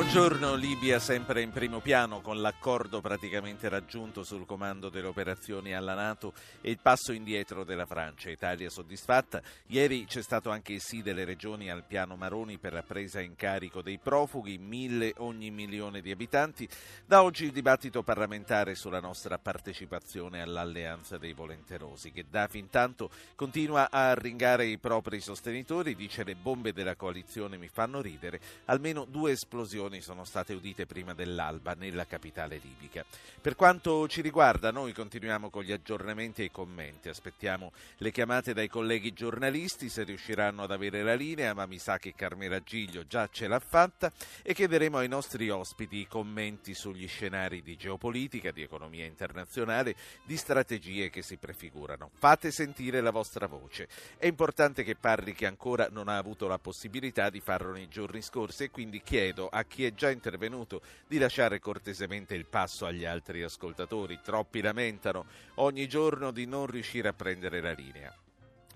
Buongiorno, Libia sempre in primo piano con l'accordo praticamente raggiunto sul comando delle operazioni alla Nato e il passo indietro della Francia. Italia soddisfatta. Ieri c'è stato anche il sì delle regioni al piano Maroni per la presa in carico dei profughi, mille ogni milione di abitanti. Da oggi il dibattito parlamentare sulla nostra partecipazione all'alleanza dei volenterosi. Gheddafi intanto continua a arringare i propri sostenitori, dice le bombe della coalizione mi fanno ridere. Almeno due esplosioni esplosioni sono state udite prima dell'alba nella capitale libica. Per quanto ci riguarda, noi continuiamo con gli aggiornamenti e i commenti. Aspettiamo le chiamate dai colleghi giornalisti se riusciranno ad avere la linea, ma mi sa che Carmela Giglio già ce l'ha fatta e chiederemo ai nostri ospiti i commenti sugli scenari di geopolitica, di economia internazionale, di strategie che si prefigurano. Fate sentire la vostra voce. È importante che parli chi ancora non ha avuto la possibilità di farlo nei giorni scorsi e quindi chiedo a chi è già intervenuto di lasciare cortesemente il passo agli altri ascoltatori. Troppi lamentano ogni giorno di non riuscire a prendere la linea.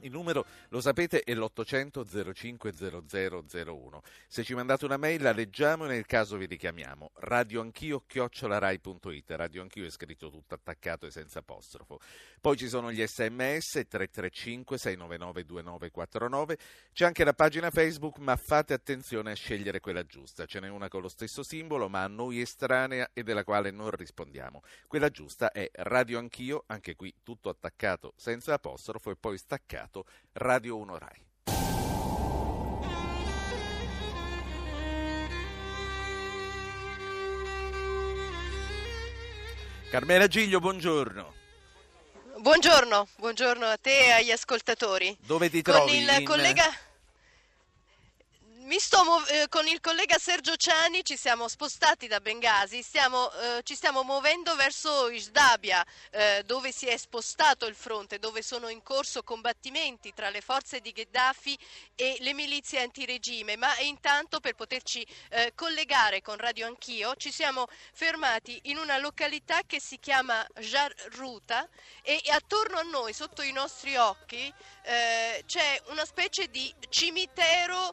Il numero, lo sapete, è l'800 050001. Se ci mandate una mail la leggiamo e nel caso vi richiamiamo. Radioanchio chiocciolarai.it. Radioanchio è scritto tutto attaccato e senza apostrofo. Poi ci sono gli sms 335 699 2949. C'è anche la pagina Facebook, ma fate attenzione a scegliere quella giusta. Ce n'è una con lo stesso simbolo, ma a noi estranea e della quale non rispondiamo. Quella giusta è Radioanchio, anche qui tutto attaccato senza apostrofo e poi staccato ascoltato Radio 1 Rai. Carmela Giglio, buongiorno. Buongiorno, buongiorno a te e agli ascoltatori. Dove ti trovi? Con il in... collega mi sto eh, con il collega Sergio Ciani ci siamo spostati da Bengasi, stiamo, eh, ci stiamo muovendo verso Isdabia, eh, dove si è spostato il fronte, dove sono in corso combattimenti tra le forze di Gheddafi e le milizie antiregime, ma intanto per poterci eh, collegare con Radio Anch'io ci siamo fermati in una località che si chiama Jarruta e, e attorno a noi, sotto i nostri occhi, eh, c'è una specie di cimitero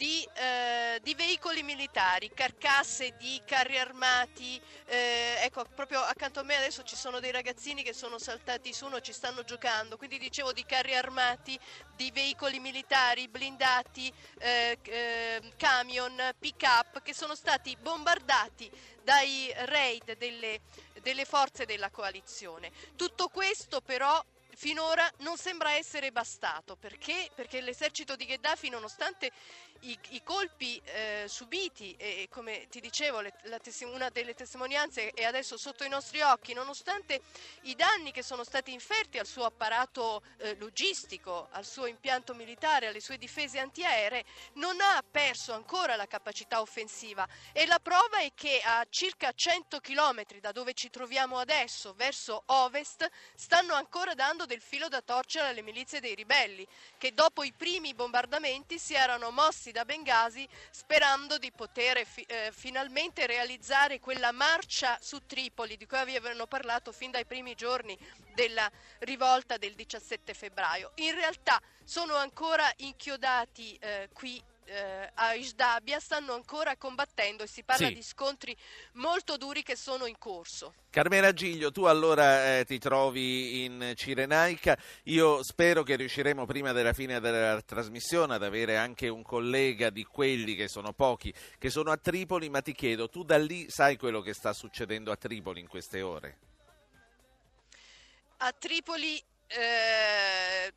di, eh, di, veicoli militari, carcasse di carri armati. Eh, ecco, proprio accanto a me adesso ci sono dei ragazzini che sono saltati su uno, ci stanno giocando. Quindi dicevo di carri armati, di veicoli militari, blindati, eh, eh camion, pick-up che sono stati bombardati dai raid delle, delle forze della coalizione. Tutto questo però finora non sembra essere bastato perché? perché l'esercito di Gheddafi nonostante i, i colpi eh, subiti e come ti dicevo le, la, una delle testimonianze è adesso sotto i nostri occhi nonostante i danni che sono stati inferti al suo apparato eh, logistico al suo impianto militare alle sue difese antiaeree non ha perso ancora la capacità offensiva e la prova è che a circa 100 km da dove ci troviamo adesso verso ovest stanno ancora dando del filo da torcere alle milizie dei ribelli, che dopo i primi bombardamenti si erano mossi da Bengasi sperando di poter fi- eh, finalmente realizzare quella marcia su Tripoli di cui avevano parlato fin dai primi giorni della rivolta del 17 febbraio. In realtà sono ancora inchiodati eh, qui eh, a Isdabia stanno ancora combattendo e si parla sì. di scontri molto duri che sono in corso. Carmela Giglio, tu allora eh, ti trovi in Cirenaica, io spero che riusciremo prima della fine della trasmissione ad avere anche un collega di quelli che sono pochi, che sono a Tripoli, ma ti chiedo, tu da lì sai quello che sta succedendo a Tripoli in queste ore? A Tripoli... Eh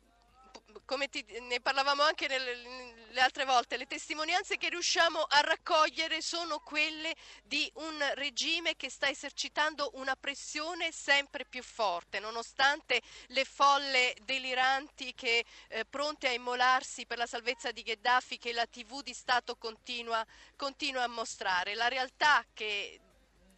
come ti, ne parlavamo anche nelle, le altre volte, le testimonianze che riusciamo a raccogliere sono quelle di un regime che sta esercitando una pressione sempre più forte, nonostante le folle deliranti che eh, pronte a immolarsi per la salvezza di Gheddafi che la TV di Stato continua, continua a mostrare. La realtà che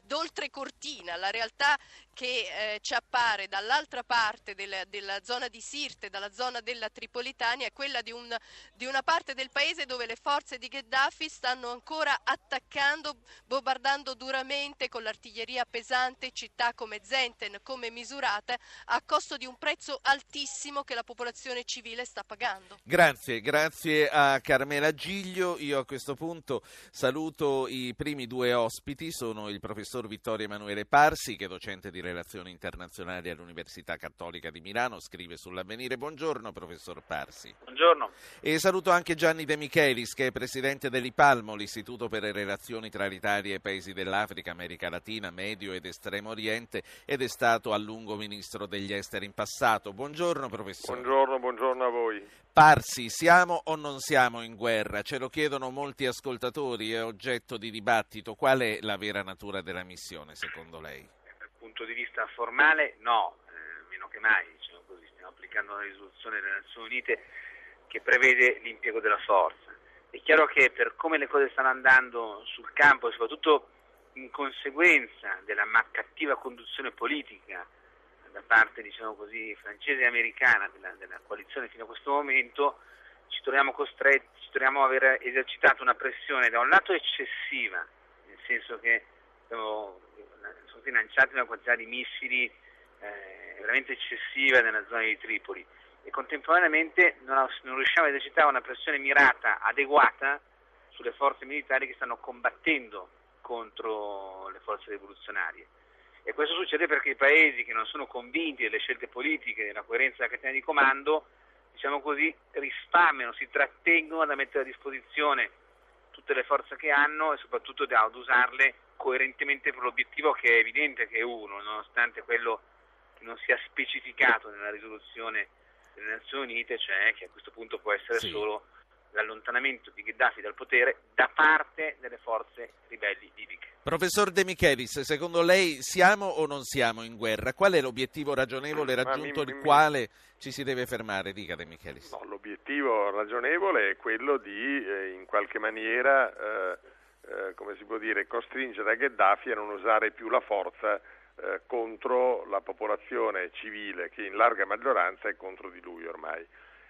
d'oltrecortina, la realtà che eh, ci appare dall'altra parte del, della zona di Sirte, dalla zona della Tripolitania, è quella di, un, di una parte del paese dove le forze di Gheddafi stanno ancora attaccando, bombardando duramente con l'artiglieria pesante città come Zenten, come Misurata, a costo di un prezzo altissimo che la popolazione civile sta pagando. Grazie, grazie a Carmela Giglio. Io a questo punto saluto i primi due ospiti, sono il professor Vittorio Emanuele Parsi, che è docente di relazioni internazionali all'Università Cattolica di Milano, scrive sull'avvenire. Buongiorno professor Parsi. Buongiorno. E saluto anche Gianni De Michelis, che è presidente dell'IPALMO, l'Istituto per le relazioni tra l'Italia e i paesi dell'Africa, America Latina, Medio ed Estremo Oriente, ed è stato a lungo ministro degli esteri in passato. Buongiorno professore. Buongiorno, buongiorno a voi. Parsi, siamo o non siamo in guerra? Ce lo chiedono molti ascoltatori, è oggetto di dibattito. Qual è la vera natura della missione, secondo lei? Dal punto di vista formale, no, eh, meno che mai. Diciamo così, stiamo applicando una risoluzione delle Nazioni Unite che prevede l'impiego della forza. È chiaro che per come le cose stanno andando sul campo, soprattutto in conseguenza della cattiva conduzione politica da parte diciamo così, francese e americana della, della, coalizione fino a questo momento, ci troviamo costretti, ci troviamo a aver esercitato una pressione da un lato eccessiva, nel senso che sono stati lanciati una quantità di missili eh, veramente eccessiva nella zona di Tripoli e contemporaneamente non, non riusciamo a esercitare una pressione mirata, adeguata sulle forze militari che stanno combattendo contro le forze rivoluzionarie. E questo succede perché i paesi che non sono convinti delle scelte politiche, della coerenza della catena di comando, diciamo così, risparmiano, si trattengono da mettere a disposizione tutte le forze che hanno e soprattutto da usarle coerentemente per l'obiettivo che è evidente che è uno, nonostante quello che non sia specificato nella risoluzione delle Nazioni Unite, cioè che a questo punto può essere sì. solo l'allontanamento di Gheddafi dal potere da parte delle forze ribelli libiche. Professor De Michelis, secondo lei siamo o non siamo in guerra? Qual è l'obiettivo ragionevole raggiunto il quale ci si deve fermare? Dica De Michelis. No, l'obiettivo ragionevole è quello di eh, in qualche maniera, eh, eh, come si può dire, costringere Gheddafi a non usare più la forza eh, contro la popolazione civile che in larga maggioranza è contro di lui ormai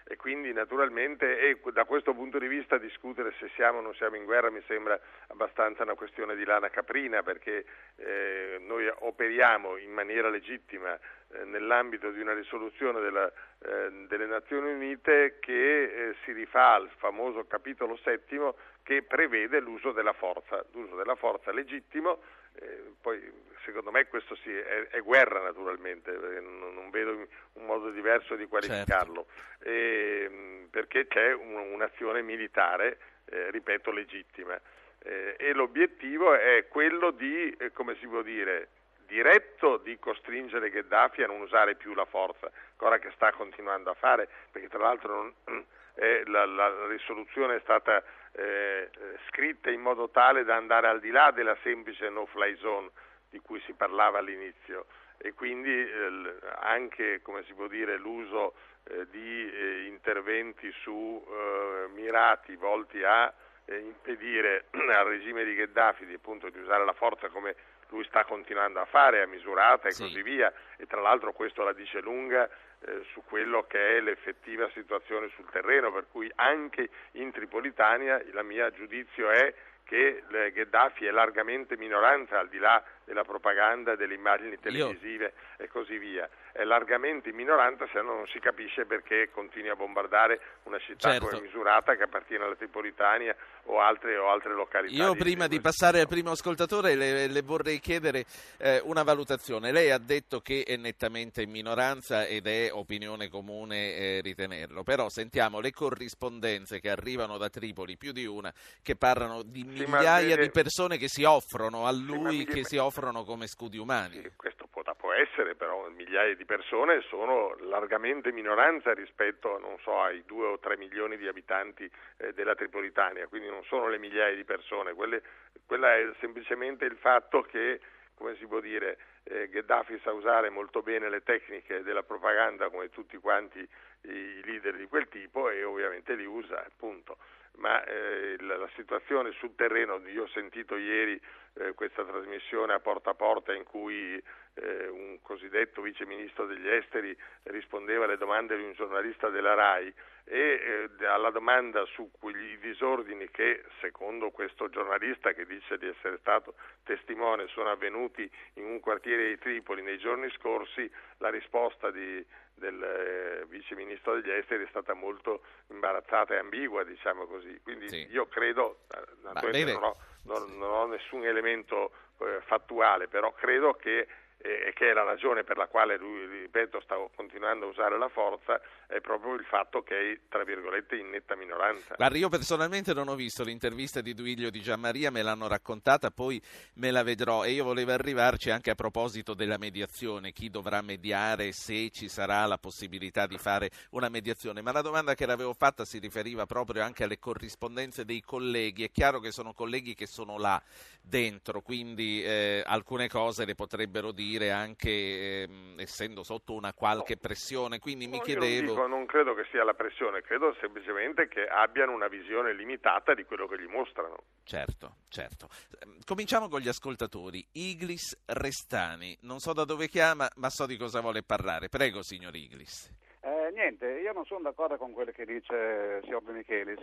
e quindi naturalmente e da questo punto di vista discutere se siamo o non siamo in guerra mi sembra abbastanza una questione di lana caprina perché eh, noi operiamo in maniera legittima nell'ambito di una risoluzione della, eh, delle Nazioni Unite che eh, si rifà al famoso capitolo settimo che prevede l'uso della forza, l'uso della forza legittimo eh, poi secondo me questo sì, è, è guerra naturalmente, non, non, vedo un modo diverso di qualificarlo, certo. eh, perché c'è un, un'azione militare, eh, ripeto, legittima. Eh, e l'obiettivo è quello di, eh, come si può dire, diretto di costringere Gheddafi a non usare più la forza, cosa che sta continuando a fare, perché tra l'altro non, eh, la, la, risoluzione è stata eh, scritta in modo tale da andare al di là della semplice no-fly zone di cui si parlava all'inizio. E quindi eh, anche dire, l'uso eh, di eh, interventi su eh, mirati volti a impedire al regime di Gheddafi di, appunto, di usare la forza come lui sta continuando a fare a misurata e sì. così via e tra l'altro questo la dice lunga eh, su quello che è l'effettiva situazione sul terreno, per cui anche in Tripolitania il mio giudizio è che Gheddafi è largamente minoranza al di là della propaganda, delle immagini televisive Io... e così via. È largamente in minoranza se non si capisce perché continui a bombardare una città certo. come Misurata che appartiene alla Tripolitania o altre, o altre località. Io prima di passare al primo ascoltatore le, le vorrei chiedere eh, una valutazione. Lei ha detto che è nettamente in minoranza ed è opinione comune eh, ritenerlo, però sentiamo le corrispondenze che arrivano da Tripoli, più di una, che parlano di migliaia sì, di persone che si offrono a lui, sì, che si offrono offrono come scudi umani. Sì, questo può, può, essere, però migliaia di persone sono largamente minoranza rispetto so, ai 2 o 3 milioni di abitanti eh, della Tripolitania, quindi non sono le migliaia di persone, Quelle, quella è semplicemente il fatto che come si può dire, eh, Gheddafi sa usare molto bene le tecniche della propaganda come tutti quanti i leader di quel tipo e ovviamente li usa, appunto. Ma eh, la, la, situazione sul terreno, io ho sentito ieri eh, questa trasmissione a porta a porta in cui eh, un cosiddetto vice ministro degli esteri rispondeva alle domande di un giornalista della RAI e eh, alla domanda su quegli disordini che secondo questo giornalista che dice di essere stato testimone sono avvenuti in un quartiere di Tripoli nei giorni scorsi, la risposta di, del eh, vice ministro degli esteri è stata molto imbarazzata e ambigua, diciamo così. Quindi sì. io credo, eh, non ho, non, non ho nessun elemento eh, fattuale, però credo che e che è la ragione per la quale lui, ripeto, sta continuando a usare la forza, è proprio il fatto che è, tra virgolette, in netta minoranza. Guarda, io personalmente non ho visto l'intervista di Duiglio di Gianmaria, me l'hanno raccontata, poi me la vedrò. E io volevo arrivarci anche a proposito della mediazione, chi dovrà mediare, se ci sarà la possibilità di fare una mediazione, ma la domanda che l'avevo fatta si riferiva proprio anche alle corrispondenze dei colleghi, è chiaro che sono colleghi che sono là dentro, quindi eh, alcune cose le potrebbero dire anche eh, essendo sotto una qualche pressione, quindi no, mi chiedevo... Non, dico, non, credo che sia la pressione, credo semplicemente che abbiano una visione limitata di quello che gli mostrano. Certo, certo. Ehm, cominciamo con gli ascoltatori. Iglis Restani, non so da dove chiama, ma so di cosa vuole parlare. Prego, signor Iglis. Eh, niente, io non sono d'accordo con quello che dice il signor De Michelis,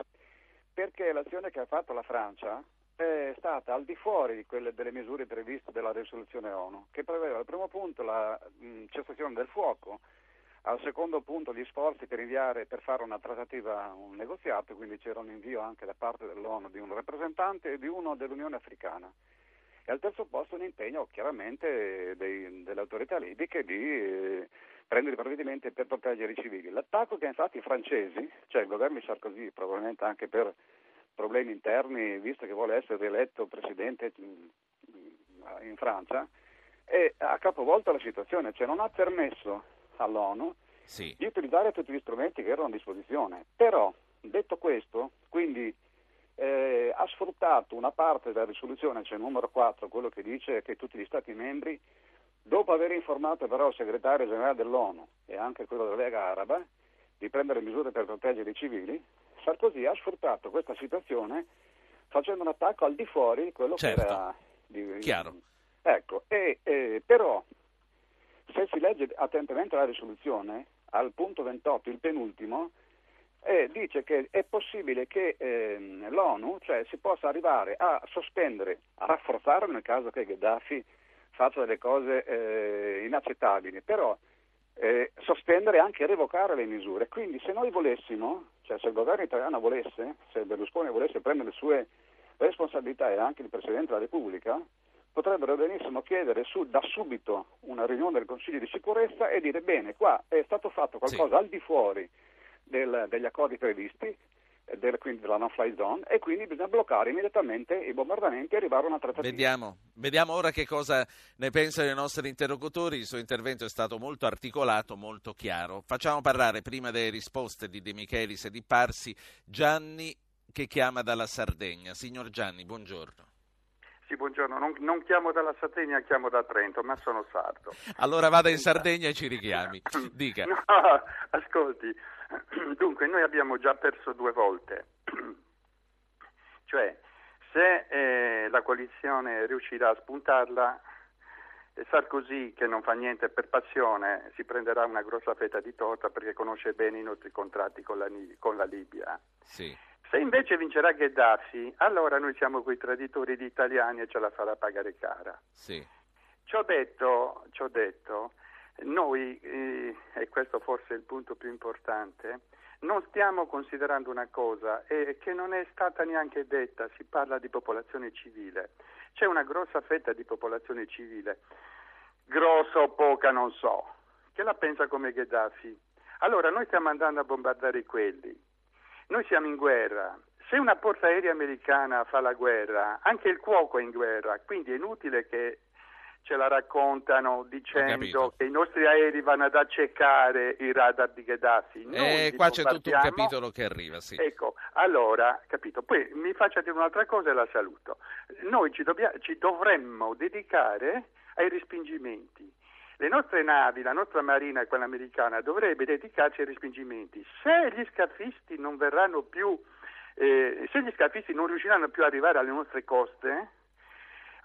perché l'azione che ha fatto la Francia è stata al di fuori di quelle, delle misure previste dalla risoluzione ONU, che prevedeva al primo punto la mh, cessazione del fuoco, al secondo punto gli sforzi per inviare per fare una trattativa, un negoziato, quindi c'era un invio anche da parte dell'ONU di un rappresentante e di uno dell'Unione Africana. E al terzo posto un impegno chiaramente dei, delle autorità libiche di eh, prendere provvedimenti per proteggere i civili. L'attacco che infatti i francesi, cioè il governo di Sarkozy, probabilmente anche per problemi interni, visto che vuole essere rieletto presidente in Francia, e ha capovolto la situazione, cioè non ha permesso all'ONU sì. di utilizzare tutti gli strumenti che erano a disposizione. Però, detto questo, quindi eh, ha sfruttato una parte della risoluzione, cioè il numero 4, quello che dice che tutti gli Stati membri, dopo aver informato però il segretario generale dell'ONU e anche quello della Lega Araba, di prendere misure per proteggere i civili, Sarkozy ha sfruttato questa situazione facendo un attacco al di fuori di quello certo. che era di, chiaro. Ecco, e, e, però se si legge attentamente la risoluzione, al punto 28, il penultimo, eh, dice che è possibile che eh, l'ONU, cioè si possa arrivare a sospendere, a rafforzare nel caso che Gheddafi faccia delle cose eh, inaccettabili, però eh, sospendere e anche revocare le misure. Quindi se noi volessimo, cioè se il governo italiano volesse, se Berlusconi volesse prendere le sue responsabilità e anche il Presidente della Repubblica, potrebbero benissimo chiedere su, da subito una riunione del Consiglio di sicurezza e dire bene, qua è stato fatto qualcosa sì. al di fuori del, degli accordi previsti, del, quindi della no-fly zone, e quindi bisogna bloccare immediatamente i bombardamenti e arrivare a una trattativa. Vediamo, vediamo ora che cosa ne pensano i nostri interlocutori. Il suo intervento è stato molto articolato, molto chiaro. Facciamo parlare prima delle risposte di De Michelis e di Parsi Gianni che chiama dalla Sardegna. Signor Gianni, buongiorno. Sì, buongiorno, non, non, chiamo dalla Sardegna, chiamo da Trento, ma sono sardo. Allora vada in Sardegna e ci richiami. Dica. No, ascolti, dunque noi abbiamo già perso due volte. cioè, se eh, la coalizione riuscirà a spuntarla, Sarkozy, che non fa niente per passione, si prenderà una grossa fetta di torta perché conosce bene i nostri contratti con la, con la Libia. Sì. Se invece vincerà Gheddafi, allora noi siamo quei traditori di italiani e ce la farà pagare cara. Sì. Ci ho detto, ci ho detto noi, eh, e questo forse è il punto più importante, non stiamo considerando una cosa eh, che non è stata neanche detta, si parla di popolazione civile. C'è una grossa fetta di popolazione civile, grossa o poca non so, che la pensa come Gheddafi. Allora noi stiamo andando a bombardare quelli noi siamo in guerra. Se una portaerei americana fa la guerra, anche il cuoco è in guerra, quindi è inutile che ce la raccontano dicendo che i nostri aerei vanno ad accecare i radar di Gheddafi. Noi eh, qua c'è tutto un capitolo che arriva, sì. Ecco, allora, capito. Poi mi faccia dire un'altra cosa e la saluto. Noi ci, dobbia- ci dovremmo dedicare ai respingimenti. Le nostre navi, la nostra marina e quella americana dovrebbe dedicarsi ai respingimenti. Se gli scafisti non verranno più, eh, se gli scafisti non riusciranno più ad arrivare alle nostre coste,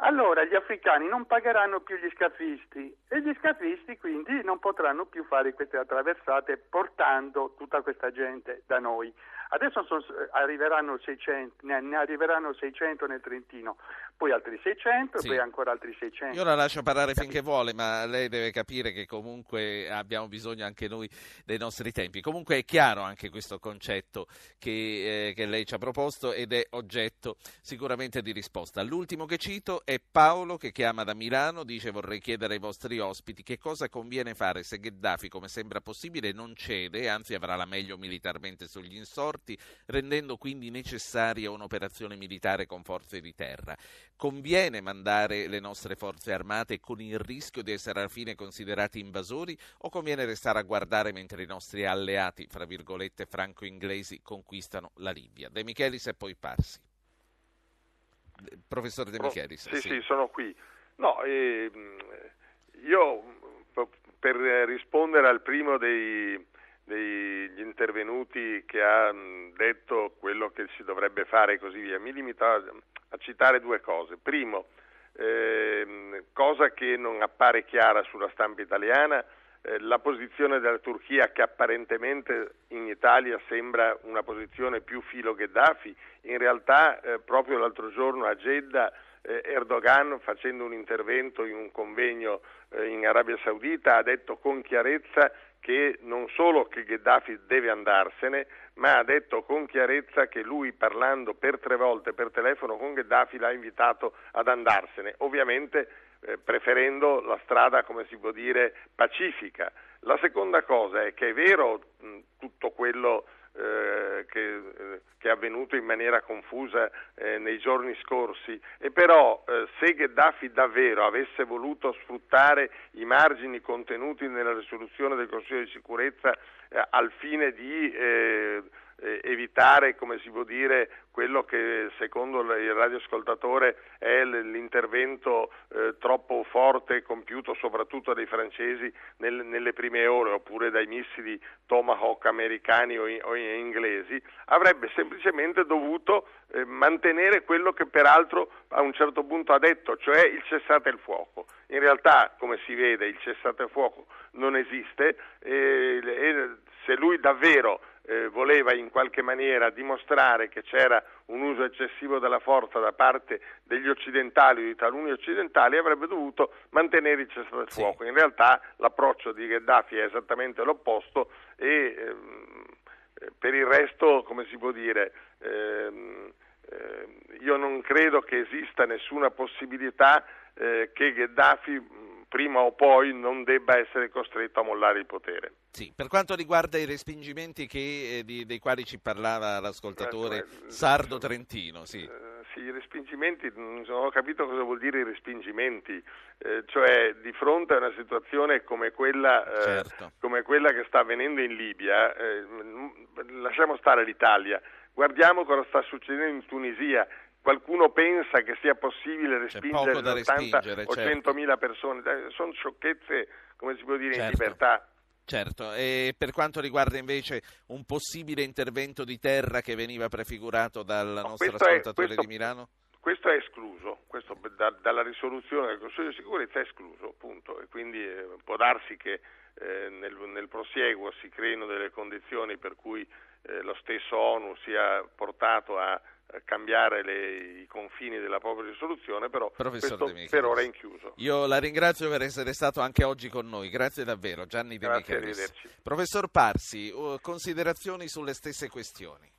allora gli africani non pagheranno più gli scafisti e gli scafisti quindi non potranno più fare queste attraversate portando tutta questa gente da noi. Adesso sono, arriveranno 600, ne, ne, arriveranno 600 nel Trentino, poi altri 600 sì. poi ancora altri 600. Io la lascio parlare finché vuole, ma lei deve capire che comunque abbiamo bisogno anche noi dei nostri tempi. Comunque è chiaro anche questo concetto che, eh, che lei ci ha proposto ed è oggetto sicuramente di risposta. L'ultimo che cito è Paolo che chiama da Milano, dice vorrei chiedere ai vostri ospiti che cosa conviene fare se Gheddafi, come sembra possibile, non cede, anzi avrà la meglio militarmente sugli insorti rendendo quindi necessaria un'operazione militare con forze di terra. Conviene mandare le nostre forze armate con il rischio di essere alla fine considerati invasori o conviene restare a guardare mentre i nostri alleati, fra virgolette franco-inglesi, conquistano la Libia? De Michelis e poi Parsi. Professore De Michelis. Sì, sì, sì, sono qui. No, eh, io per rispondere al primo dei, degli intervenuti che ha detto quello che si dovrebbe fare e così via. Mi limito a, a citare due cose. Primo, eh, cosa che non appare chiara sulla stampa italiana, eh, la posizione della Turchia che apparentemente in Italia sembra una posizione più filo Gheddafi, in realtà eh, proprio l'altro giorno a Jeddah eh, Erdogan facendo un intervento in un convegno eh, in Arabia Saudita ha detto con chiarezza che non solo che Gheddafi deve andarsene, ma ha detto con chiarezza che lui parlando per tre volte per telefono con Gheddafi l'ha invitato ad andarsene, ovviamente eh, preferendo la strada, come si può dire, pacifica. La seconda cosa è che è vero mh, tutto quello eh, che, eh, che, è avvenuto in maniera confusa eh, nei giorni scorsi e però eh, se Gheddafi davvero avesse voluto sfruttare i margini contenuti nella risoluzione del Consiglio di sicurezza al fine di eh, evitare, come si può dire, quello che secondo il radioascoltatore è l'intervento eh, troppo forte compiuto soprattutto dai francesi nel, nelle prime ore oppure dai missili Tomahawk americani o, o inglesi, avrebbe semplicemente dovuto eh, mantenere quello che peraltro a un certo punto ha detto, cioè il cessate il fuoco. In realtà, come si vede, il cessate il fuoco non esiste e, e se lui davvero eh, voleva in qualche maniera dimostrare che c'era un uso eccessivo della forza da parte degli occidentali o di taluni occidentali, avrebbe dovuto mantenere il cessate il fuoco. Sì. In realtà l'approccio di Gheddafi è esattamente l'opposto e ehm, per il resto, come si può dire, ehm, eh, io non credo che esista nessuna possibilità eh, che Gheddafi prima o poi non debba essere costretto a mollare il potere. Sì, per quanto riguarda i respingimenti che, eh, di, dei quali ci parlava l'ascoltatore eh, Sardo Trentino, sì. Eh, sì, i respingimenti, non ho capito cosa vuol dire i respingimenti, eh, cioè di fronte a una situazione come quella, eh, certo. come quella che sta avvenendo in Libia, eh, lasciamo stare l'Italia, guardiamo cosa sta succedendo in Tunisia, qualcuno pensa che sia possibile respingere 80 o 100 mila persone, sono sciocchezze, come si può dire, certo. in libertà. Certo, e per quanto riguarda invece un possibile intervento di terra che veniva prefigurato dal no, nostro ascoltatore questo, di Milano? Questo è escluso, questo da, dalla risoluzione del Consiglio di sicurezza è escluso, appunto, e quindi eh, può darsi che eh, nel, nel, prosieguo si creino delle condizioni per cui eh, lo stesso ONU sia portato a cambiare le, i confini della propria risoluzione, però questo per ora è inchiuso. Io la ringrazio per essere stato anche oggi con noi, grazie davvero Gianni De Grazie, Michelis. Professor Parsi, considerazioni sulle stesse questioni.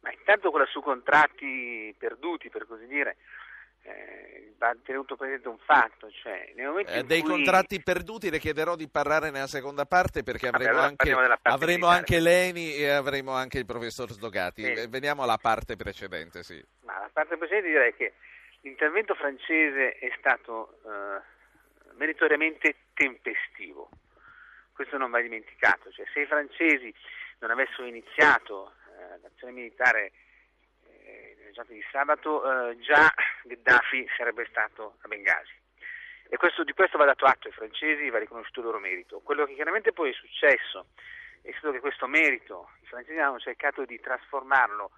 Ma intanto quella su contratti perduti, per così dire, eh, va tenuto presente un fatto, cioè eh, dei cui... contratti perduti le chiederò di parlare nella seconda parte perché avremo, allora, anche, avremo anche, Leni e avremo anche il professor Sdogati. Sì. Veniamo alla parte precedente. Sì. Ma la parte precedente direi che l'intervento francese è stato eh, meritoriamente tempestivo. Questo non va dimenticato, cioè, se i francesi non avessero iniziato eh, l'azione militare giornata di sabato eh, già Gheddafi sarebbe stato a Bengasi. E questo, di questo va dato atto ai francesi, va riconosciuto il loro merito. Quello che chiaramente poi è successo è stato che questo merito i francesi hanno cercato di trasformarlo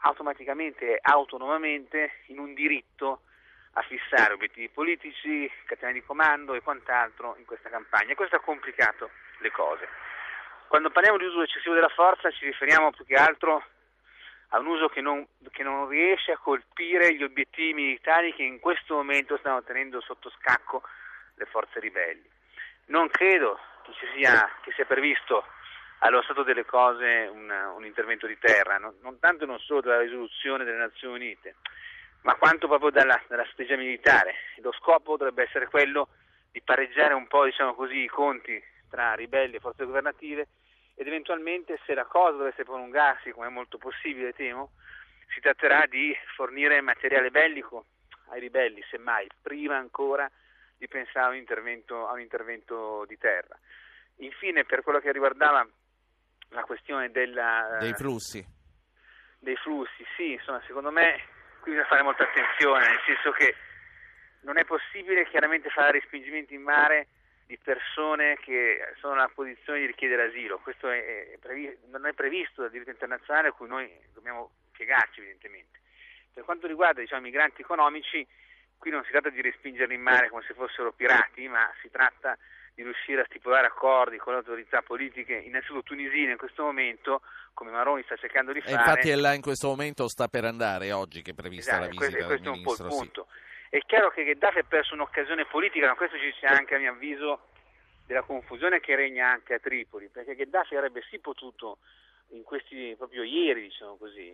automaticamente e autonomamente in un diritto a fissare obiettivi politici, catene di comando e quant'altro in questa campagna. E questo ha complicato le cose. Quando parliamo di uso eccessivo della forza ci riferiamo più che altro a un uso che non, che non riesce a colpire gli obiettivi militari che in questo momento stanno tenendo sotto scacco le forze ribelli. Non credo che, sia, che sia previsto allo stato delle cose un, un intervento di terra, non, non, tanto non solo dalla risoluzione delle Nazioni Unite, ma quanto proprio dalla, dalla strategia militare. Lo scopo dovrebbe essere quello di pareggiare un po' diciamo così, i conti tra ribelli e forze governative ed eventualmente se la cosa dovesse prolungarsi, come è molto possibile temo, si tratterà di fornire materiale bellico ai ribelli, semmai, prima ancora di pensare a un intervento, a un intervento di terra. Infine, per quello che riguardava la questione della, dei flussi. Dei flussi, sì, insomma, secondo me qui bisogna fare molta attenzione, nel senso che non è possibile chiaramente fare respingimenti in mare di persone che sono nella posizione di richiedere asilo. Questo è, è previ- non è previsto dal diritto internazionale a cui noi dobbiamo piegarci evidentemente. Per quanto riguarda diciamo, i migranti economici, qui non si tratta di respingerli in mare come se fossero pirati, ma si tratta di riuscire a stipulare accordi con le autorità politiche, innanzitutto tunisine in questo momento, come Maroni sta cercando di fare. E infatti è là in questo momento sta per andare oggi che è prevista esatto, la visita questo, del questo ministro. è un po' il punto. Sì. È chiaro che Gheddafi ha perso un'occasione politica, ma questo ci sia anche a mio avviso della confusione che regna anche a Tripoli, perché Gheddafi avrebbe sì potuto in questi proprio ieri, diciamo così,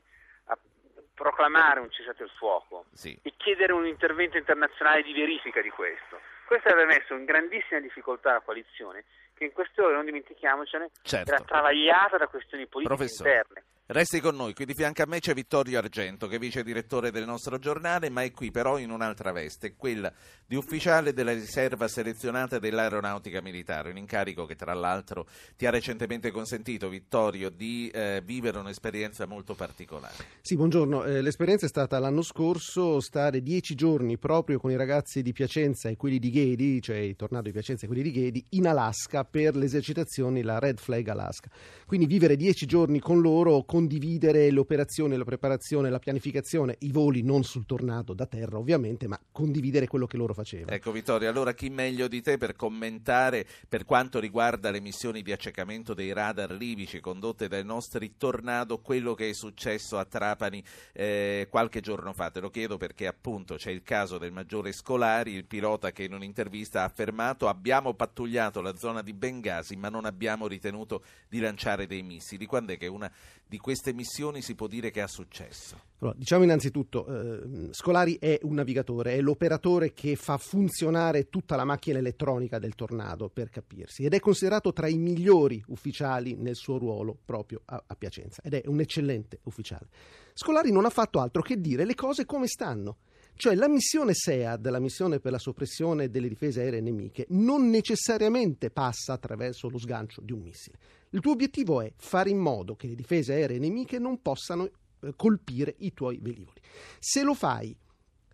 proclamare un cessate il fuoco sì. e chiedere un intervento internazionale di verifica di questo. Questo avrebbe messo in grandissima difficoltà la coalizione, che in queste ore, non dimentichiamocene, certo. era travagliata da questioni politiche Professore. interne. Resti con noi, qui di fianco a me c'è Vittorio Argento, che è vice direttore del nostro giornale, ma è qui però in un'altra veste, quella di ufficiale della riserva selezionata dell'aeronautica militare, un incarico che tra l'altro ti ha recentemente consentito, Vittorio, di eh, vivere un'esperienza molto particolare. Sì, buongiorno. Eh, l'esperienza è stata l'anno scorso stare dieci giorni proprio con i ragazzi di Piacenza e quelli di Ghedi, cioè i tornado di Piacenza e quelli di Ghedi, in Alaska per le esercitazioni, la Red Flag Alaska. Quindi vivere dieci giorni con loro, con condividere le operazioni, la preparazione, la pianificazione, i voli non sul tornado da terra ovviamente, ma condividere quello che loro facevano. Ecco Vittorio, allora chi meglio di te per commentare per quanto riguarda le missioni di accecamento dei radar libici condotte dai nostri tornado quello che è successo a Trapani eh, qualche giorno fa? Te lo chiedo perché appunto c'è il caso del maggiore Scolari, il pilota che in un'intervista ha affermato abbiamo pattugliato la zona di Bengasi ma non abbiamo ritenuto di lanciare dei missili. Quando è che una di queste missioni si può dire che ha successo? Allora, diciamo innanzitutto, eh, Scolari è un navigatore, è l'operatore che fa funzionare tutta la macchina elettronica del tornado, per capirsi, ed è considerato tra i migliori ufficiali nel suo ruolo proprio a, a Piacenza, ed è un eccellente ufficiale. Scolari non ha fatto altro che dire le cose come stanno. Cioè la missione SEAD, la missione per la soppressione delle difese aeree nemiche, non necessariamente passa attraverso lo sgancio di un missile. Il tuo obiettivo è fare in modo che le difese aeree nemiche non possano eh, colpire i tuoi velivoli. Se lo fai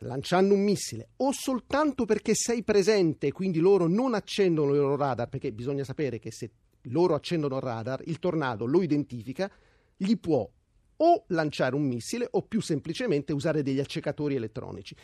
lanciando un missile o soltanto perché sei presente quindi loro non accendono il loro radar, perché bisogna sapere che se loro accendono il radar, il tornado lo identifica, gli può o lanciare un missile o più semplicemente usare degli accecatori elettronici.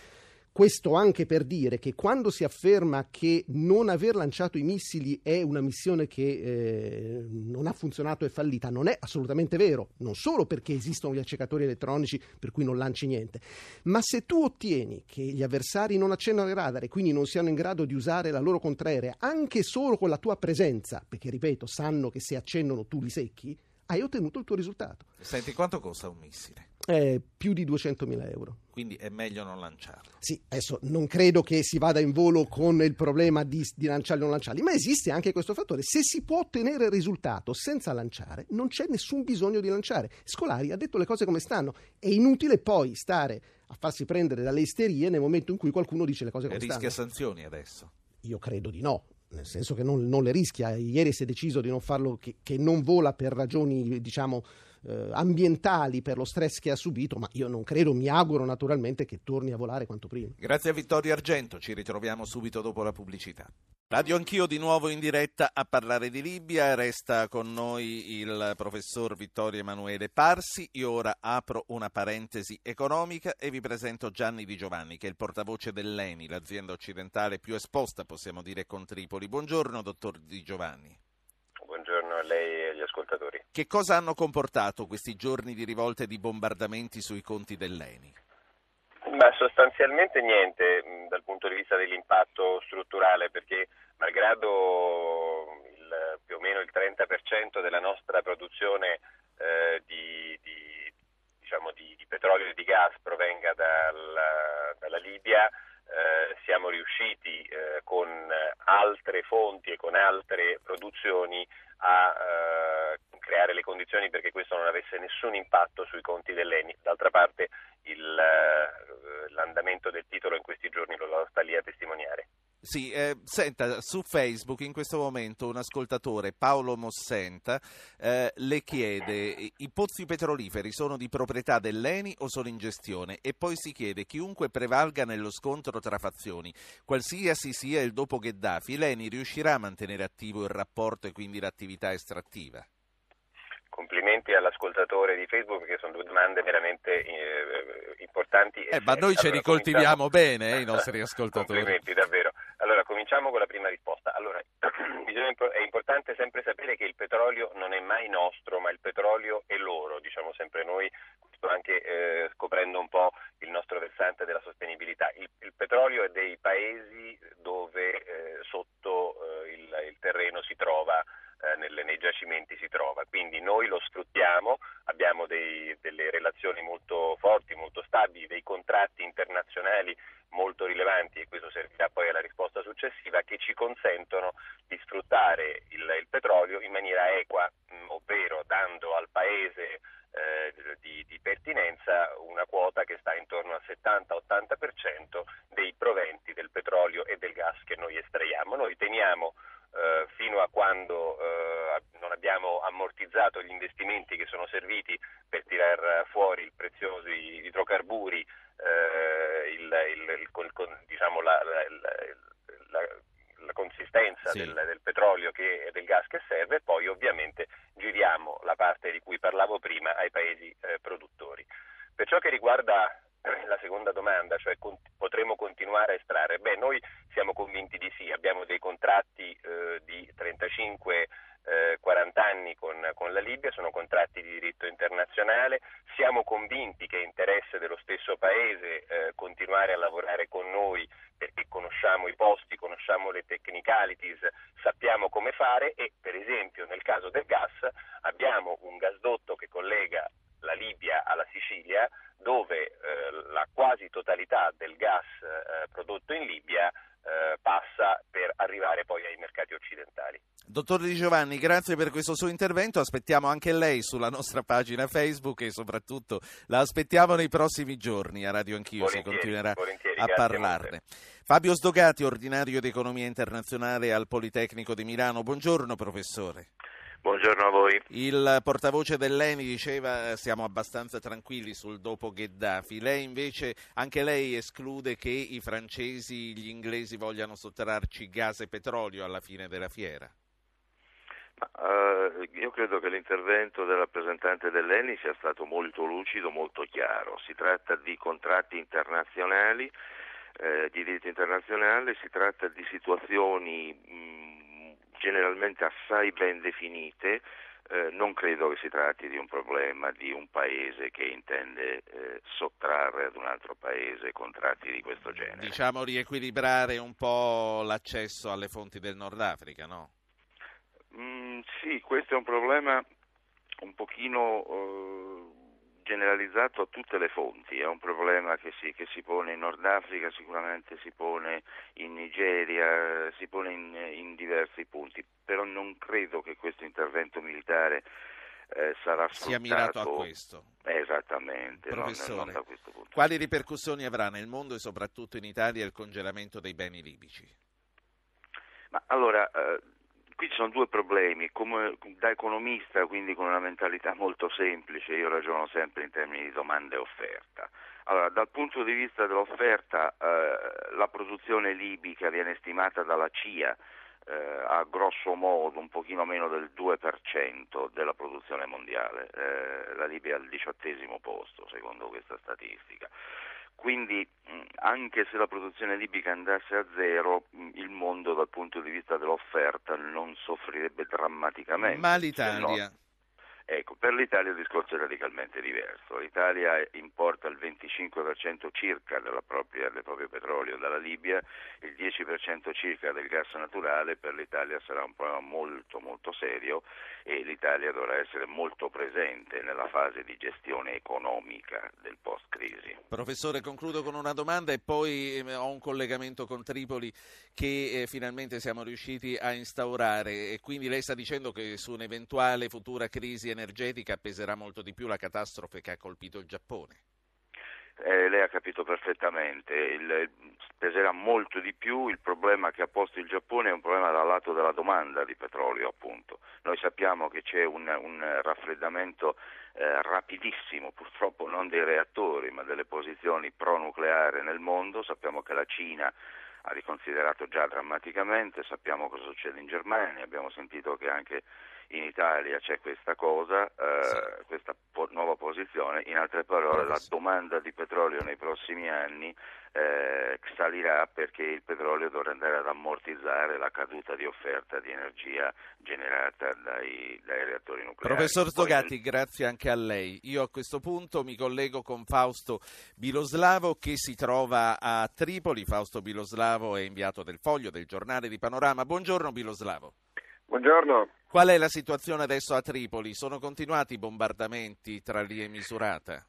Questo anche per dire che quando si afferma che non aver lanciato i missili è una missione che eh, non ha funzionato e fallita, non è assolutamente vero, non solo perché esistono gli accecatori elettronici per cui non lanci niente, ma se tu ottieni che gli avversari non accendano i radar e quindi non siano in grado di usare la loro contraerea anche solo con la tua presenza, perché ripeto, sanno che se accendono tu li secchi, hai ottenuto il tuo risultato. Senti, quanto costa un missile? Eh, più di 200.000 euro. Quindi è meglio non lanciarlo. Sì, adesso non credo che si vada in volo con il problema di, di lanciarli o non lanciarli, ma esiste anche questo fattore. Se si può ottenere il risultato senza lanciare, non c'è nessun bisogno di lanciare. Scolari ha detto le cose come stanno. È inutile poi stare a farsi prendere dalle isterie nel momento in cui qualcuno dice le cose come e stanno. Rischia sanzioni adesso? Io credo di no nel senso che non, non le rischia. Ieri si è deciso di non farlo, che, che non vola per ragioni, diciamo, eh, ambientali per lo stress che ha subito, ma io non credo, mi auguro naturalmente che torni a volare quanto prima. Grazie a Vittorio Argento, ci ritroviamo subito dopo la pubblicità. Radio Anch'io di nuovo in diretta a parlare di Libia, resta con noi il professor Vittorio Emanuele Parsi. Io ora apro una parentesi economica e vi presento Gianni Di Giovanni, che è il portavoce dell'ENI, l'azienda occidentale più esposta, possiamo dire, con Tripoli. Buongiorno, dottor Di Giovanni. Buongiorno a lei agli ascoltatori. Che cosa hanno comportato questi giorni di rivolte e di bombardamenti sui conti dell'ENI? Ma sostanzialmente niente mh, dal punto di vista dell'impatto strutturale, perché malgrado il, più o meno il 30% della nostra produzione eh, di, di, diciamo di, di, petrolio e di gas provenga dalla, dalla Libia, eh, siamo riusciti eh, con altre fonti e con altre produzioni a eh, creare le condizioni perché questo non avesse nessun impatto sui conti dell'ENI. D'altra parte il, eh, l'andamento del titolo in questi giorni lo sta lì a testimoniare. Sì, eh, senta, su Facebook in questo momento un ascoltatore, Paolo Mossenta, eh, le chiede i pozzi petroliferi sono di proprietà dell'ENI o sono in gestione? E poi si chiede chiunque prevalga nello scontro tra fazioni, qualsiasi sia il dopo Gheddafi, l'ENI riuscirà a mantenere attivo il rapporto e quindi l'attività estrattiva? complimenti all'ascoltatore di Facebook perché sono due domande veramente eh, importanti. Eh, ma noi ce li coltiviamo bene, eh, i nostri ascoltatori. Complimenti, davvero. Allora, cominciamo con la prima risposta. Allora, è importante sempre sapere che il petrolio non è mai nostro, ma il petrolio è loro, diciamo sempre noi, questo anche eh, scoprendo un po' il nostro versante della sostenibilità. Il, il petrolio è dei paesi dove eh, sotto eh, il, il terreno si trova eh, nelle, nei giacimenti si trova. Quindi noi lo sfruttiamo, abbiamo dei, delle relazioni molto forti, molto stabili, dei contratti internazionali molto rilevanti e questo servirà poi alla risposta successiva che ci consentono di sfruttare il, il petrolio in maniera equa, mh, mm, ovvero dando al paese eh, di, di, pertinenza una quota che sta intorno al 70-80% dei proventi del petrolio e del gas che noi estraiamo. Noi teniamo eh, fino a quando eh, non abbiamo ammortizzato gli investimenti che sono serviti per tirar fuori i preziosi idrocarburi, eh, il, il, il, diciamo la, la, la, la consistenza sì. del, del, petrolio e del gas che serve e poi ovviamente giriamo la parte di cui parlavo prima ai paesi eh, produttori. Per ciò che riguarda la seconda domanda, cioè con, potremo continuare a estrarre? Beh, noi siamo convinti di sì, abbiamo dei contratti eh, di 35 eh, 40 anni con, con, la Libia, sono contratti di diritto internazionale, siamo convinti che è interesse dello stesso Paese eh, continuare a lavorare con noi perché conosciamo i posti, conosciamo le technicalities, sappiamo come fare e per esempio nel caso del gas abbiamo un gasdotto che collega la Libia alla Sicilia dove eh, la quasi totalità del gas eh, prodotto in Libia eh, passa per arrivare poi ai mercati occidentali. Dottor Di Giovanni, grazie per questo suo intervento, aspettiamo anche lei sulla nostra pagina Facebook e soprattutto la aspettiamo nei prossimi giorni a Radio Anch'io, si continuerà a parlarne. Fabio Sdogati, ordinario di Economia Internazionale al Politecnico di Milano, buongiorno professore. Buongiorno a voi. Il portavoce dell'ENI diceva siamo abbastanza tranquilli sul dopo Gheddafi. Lei invece, anche lei esclude che i francesi, gli inglesi vogliano sottrarci gas e petrolio alla fine della fiera? Uh, io credo che l'intervento del rappresentante dell'ENI sia stato molto lucido, molto chiaro. Si tratta di contratti internazionali, eh, di diritto internazionale, si tratta di situazioni mh, generalmente assai ben definite, eh, non credo che si tratti di un problema di un paese che intende eh, sottrarre ad un altro paese contratti di questo genere. Diciamo riequilibrare un po' l'accesso alle fonti del Nord Africa, no? Mm, sì, questo è un problema un pochino eh, generalizzato a tutte le fonti, è un problema che si, che si, pone in Nord Africa, sicuramente si pone in Nigeria, si pone in, in diversi punti, però non credo che questo intervento militare eh, sarà. Sia mirato a questo. Esattamente, Professore, non, non quali ripercussioni avrà nel mondo e soprattutto in Italia il congelamento dei beni libici? Ma allora, eh, qui ci sono due problemi. Come, da economista, quindi con una mentalità molto semplice, io ragiono sempre in termini di domanda e offerta. Allora, dal punto di vista dell'offerta, eh, la produzione libica viene stimata dalla CIA eh, a grosso modo un pochino meno del 2% della produzione mondiale. Eh, la Libia è al diciottesimo posto, secondo questa statistica. Quindi anche se la produzione libica andasse a zero, il mondo dal punto di vista dell'offerta non soffrirebbe drammaticamente. Ma l'Italia? Ecco, per l'Italia il discorso è radicalmente diverso. L'Italia importa il 25% circa propria, del proprio petrolio dalla Libia, il 10% circa del gas naturale, per l'Italia sarà un problema molto molto serio e l'Italia dovrà essere molto presente nella fase di gestione economica del post-crisi. Professore, concludo con una domanda e poi eh, ho un collegamento con Tripoli che eh, finalmente siamo riusciti a instaurare e quindi lei sta dicendo che su un'eventuale futura crisi energetica peserà molto di più la catastrofe che ha colpito il Giappone. Eh, lei ha capito perfettamente, il, peserà molto di più, il problema che ha posto il Giappone è un problema dal lato della domanda di petrolio appunto. Noi sappiamo che c'è un, un raffreddamento eh, rapidissimo, purtroppo non dei reattori ma delle posizioni pro-nucleare nel mondo, sappiamo che la Cina ha riconsiderato già drammaticamente, sappiamo cosa succede in Germania, abbiamo sentito che anche in Italia c'è questa cosa, eh, sì. questa po- nuova posizione, in altre parole la domanda di petrolio nei prossimi anni eh, salirà perché il petrolio dovrà andare ad ammortizzare la caduta di offerta di energia generata dai, dai reattori nucleari. Professor Togatti, Poi... grazie anche a lei. Io a questo punto mi collego con Fausto Biloslavo che si trova a Tripoli. Fausto Biloslavo è inviato del Foglio, del giornale di Panorama. Buongiorno Biloslavo. Buongiorno. Qual è la situazione adesso a Tripoli? Sono continuati i bombardamenti tra lì e Misurata?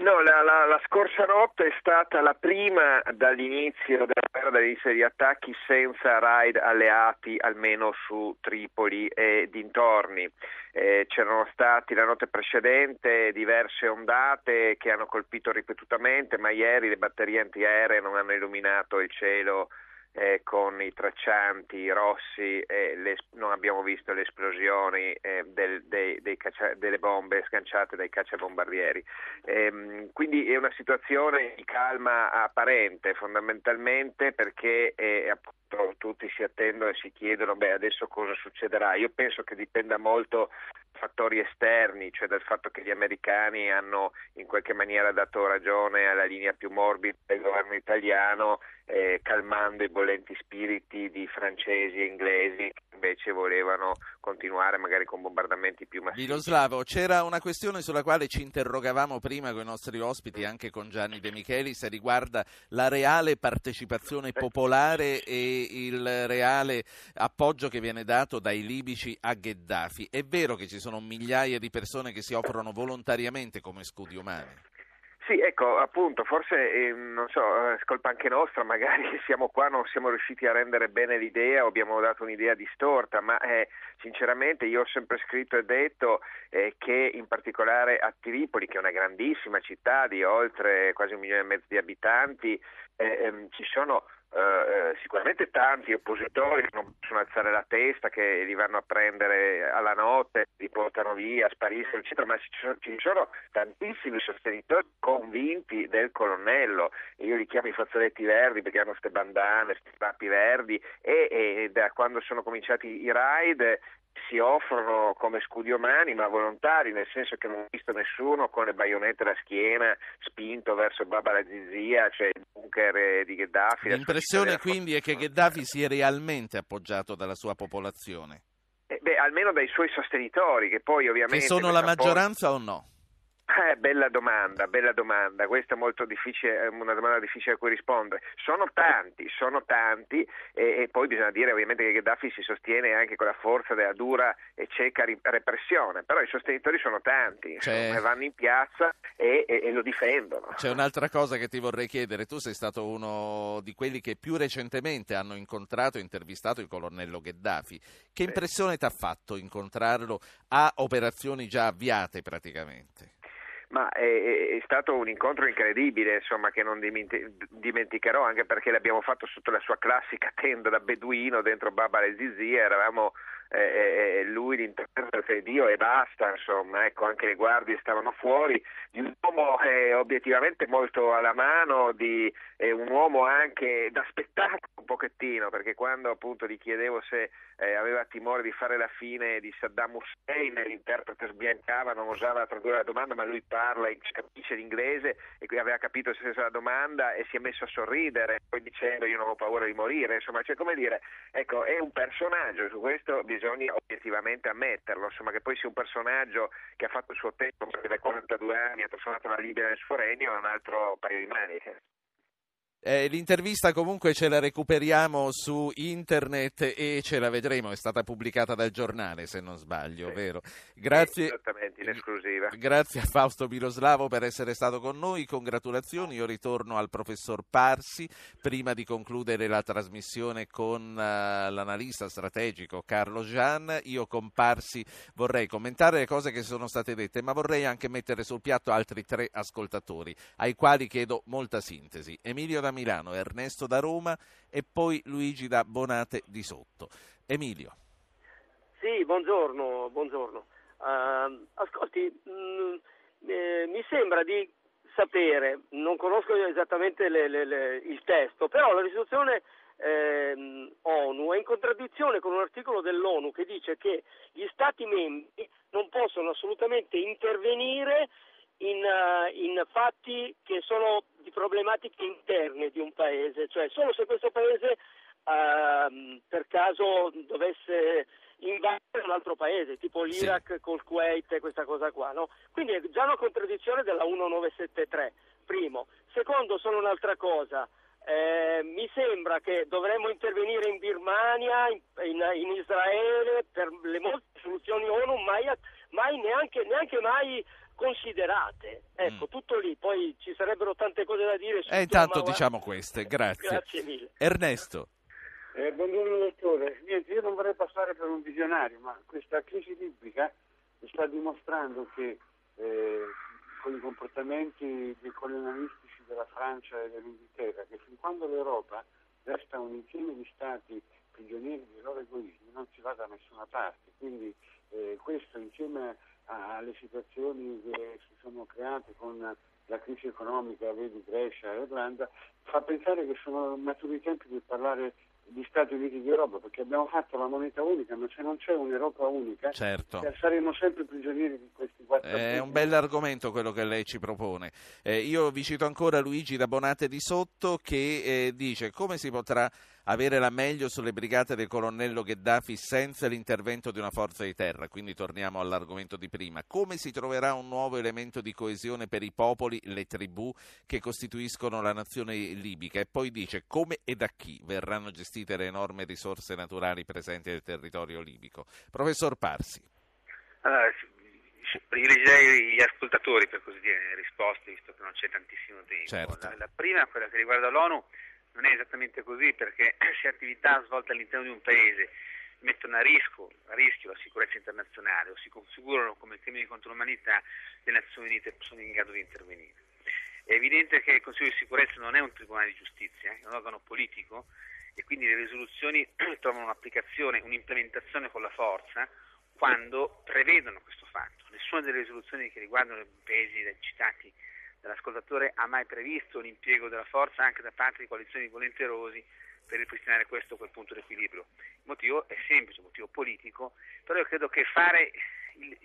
No, la, la, la, scorsa notte è stata la prima dall'inizio della guerra, dall'inizio degli attacchi senza raid alleati almeno su Tripoli e dintorni. Eh, c'erano stati la notte precedente diverse ondate che hanno colpito ripetutamente, ma ieri le batterie antiaeree non hanno illuminato il cielo eh, con i traccianti rossi e le, non abbiamo visto le esplosioni eh, del, dei, dei caccia, delle bombe sganciate dai cacciabombardieri. Eh, quindi è una situazione di calma apparente fondamentalmente perché eh, appunto, tutti si attendono e si chiedono beh, adesso cosa succederà. Io penso che dipenda molto fattori esterni, cioè dal fatto che gli americani hanno in qualche maniera dato ragione alla linea più morbida del governo italiano eh, calmando i bollenti spiriti di francesi e inglesi che invece volevano continuare magari con bombardamenti più massivi. Miroslavo, c'era una questione sulla quale ci interrogavamo prima con i nostri ospiti, anche con Gianni De Michelis, riguarda la reale partecipazione popolare e il reale appoggio che viene dato dai libici a Gheddafi. È vero che ci sono migliaia di persone che si offrono volontariamente come scudi umani? Sì, ecco, appunto, forse, eh, non so, è eh, colpa anche nostra, magari siamo qua, non siamo riusciti a rendere bene l'idea o abbiamo dato un'idea distorta, ma eh, sinceramente io ho sempre scritto e detto eh, che in particolare a Tripoli, che è una grandissima città di oltre quasi un milione e mezzo di abitanti, eh, ehm, ci sono eh, eh, sicuramente tanti oppositori che non possono alzare la testa, che li vanno a prendere alla notte, li portano via, spariscono, eccetera, ma ci sono, ci sono tantissimi sostenitori convinti del colonnello, io li chiamo i fazzoletti verdi perché hanno queste bandane, questi tappi verdi e, e da quando sono cominciati i raid si offrono come scudi umani ma volontari, nel senso che non ho visto nessuno con le baionette alla schiena spinto verso Baba la Zizia, cioè il bunker di Gheddafi. L'impressione quindi è che Gheddafi sia realmente appoggiato dalla sua popolazione? Eh, beh, almeno dai suoi sostenitori, che poi ovviamente... Che sono la maggioranza o no? Eh, bella domanda, bella domanda, questa è molto difficile, una domanda difficile a cui rispondere. Sono tanti, sono tanti e, e, poi bisogna dire ovviamente che Gheddafi si sostiene anche con la forza della dura e cieca repressione, però i sostenitori sono tanti, insomma, vanno in piazza e, e, e, lo difendono. C'è un'altra cosa che ti vorrei chiedere, tu sei stato uno di quelli che più recentemente hanno incontrato e intervistato il colonnello Gheddafi. Che impressione ti ha fatto incontrarlo a operazioni già avviate praticamente? Ma è, è, stato un incontro incredibile, insomma, che non dimenticherò, anche perché l'abbiamo fatto sotto la sua classica tenda da beduino dentro Baba e Zizi, eravamo eh, lui l'interprete di Dio e basta, insomma, ecco, anche le guardie stavano fuori, di un uomo eh, obiettivamente molto alla mano, di eh, un uomo anche da spettacolo un pochettino, perché quando appunto gli chiedevo se eh, aveva timore di fare la fine di Saddam Hussein, l'interprete sbiancava, non osava tradurre la domanda, ma lui parla, capisce l'inglese e qui aveva capito se stessa la domanda e si è messo a sorridere, poi dicendo io non ho paura di morire, insomma, cioè come dire, ecco, è un personaggio, su questo bisogna bisogna obiettivamente ammetterlo, insomma che poi sia un personaggio che ha fatto il suo tempo, perché da 42 anni ha trasformato la Libia nel suo regno, è un altro paio di maniche. Eh, l'intervista comunque ce la recuperiamo su internet e ce la vedremo, è stata pubblicata dal giornale se non sbaglio, sì. vero? Grazie, esclusiva. Grazie a Fausto Miroslavo per essere stato con noi, congratulazioni, io ritorno al professor Parsi prima di concludere la trasmissione con uh, l'analista strategico Carlo Gian, io con Parsi vorrei commentare le cose che sono state dette, ma vorrei anche mettere sul piatto altri tre ascoltatori ai quali chiedo molta sintesi. Emilio da Milano, Ernesto da Roma e poi Luigi da Bonate di Sotto. Emilio. Sì, buongiorno, buongiorno. Uh, ascolti, mh, mm, eh, mi sembra di sapere, non conosco esattamente le, le, le, il testo, però la risoluzione eh, ONU è in contraddizione con un articolo dell'ONU che dice che gli Stati membri non possono assolutamente intervenire in, uh, in, fatti che sono di problematiche interne di un paese, cioè solo se questo paese uh, per caso dovesse invadere un altro paese, tipo l'Iraq sì. col Kuwait e questa cosa qua, no? Quindi è già una contraddizione della 1973, primo. Secondo, solo un'altra cosa. Eh, mi sembra che dovremmo intervenire in Birmania, in, in, in Israele per le molte soluzioni ONU, mai, mai neanche, neanche mai considerate. Ecco, mm. tutto lì, poi ci sarebbero tante cose da dire. E eh, intanto diciamo queste, grazie. Grazie mille. Ernesto. Eh, buongiorno dottore, Niente, io non vorrei passare per un visionario, ma questa crisi libica sta dimostrando che eh, con i comportamenti colonialistici della Francia e dell'Inghilterra, che fin quando l'Europa resta un insieme di stati prigionieri dei loro egoismi non si va da nessuna parte. Quindi eh, questo insieme alle situazioni che si sono create con la crisi economica, vedi Grecia e Irlanda, fa pensare che sono maturi i tempi per parlare di Stati Uniti d'Europa perché abbiamo fatto la moneta unica, ma se non c'è un'Europa unica certo. saremo sempre prigionieri di questi quattro È un bell'argomento quello che lei ci propone. Eh, io vi cito ancora Luigi da Bonate di Sotto che eh, dice come si potrà avere la meglio sulle brigate del colonnello Gheddafi senza l'intervento di una forza di terra. Quindi torniamo all'argomento di prima. Come si troverà un nuovo elemento di coesione per i popoli, le tribù che costituiscono la nazione libica? E poi dice come e da chi verranno gestite le enormi risorse naturali presenti nel territorio libico. Professor Parsi. Allora, privilegiai gli ascoltatori per così dire risposte visto che non c'è tantissimo tempo. Certo. La, la prima, quella che riguarda l'ONU, non è esattamente così perché se attività svolte all'interno di un paese mettono a rischio, a rischio, la sicurezza internazionale o si configurano come crimini contro l'umanità, le Nazioni Unite sono in grado di intervenire. È evidente che il Consiglio di sicurezza non è un tribunale di giustizia, è un organo politico e quindi le risoluzioni trovano un'applicazione, un'implementazione con la forza quando prevedono questo fatto. Nessuna delle risoluzioni che riguardano i paesi citati dall'ascoltatore ha mai previsto l'impiego della forza anche da parte di coalizioni volenterosi per ripristinare questo o quel punto di equilibrio. Il motivo è semplice, un motivo politico, però io credo che fare,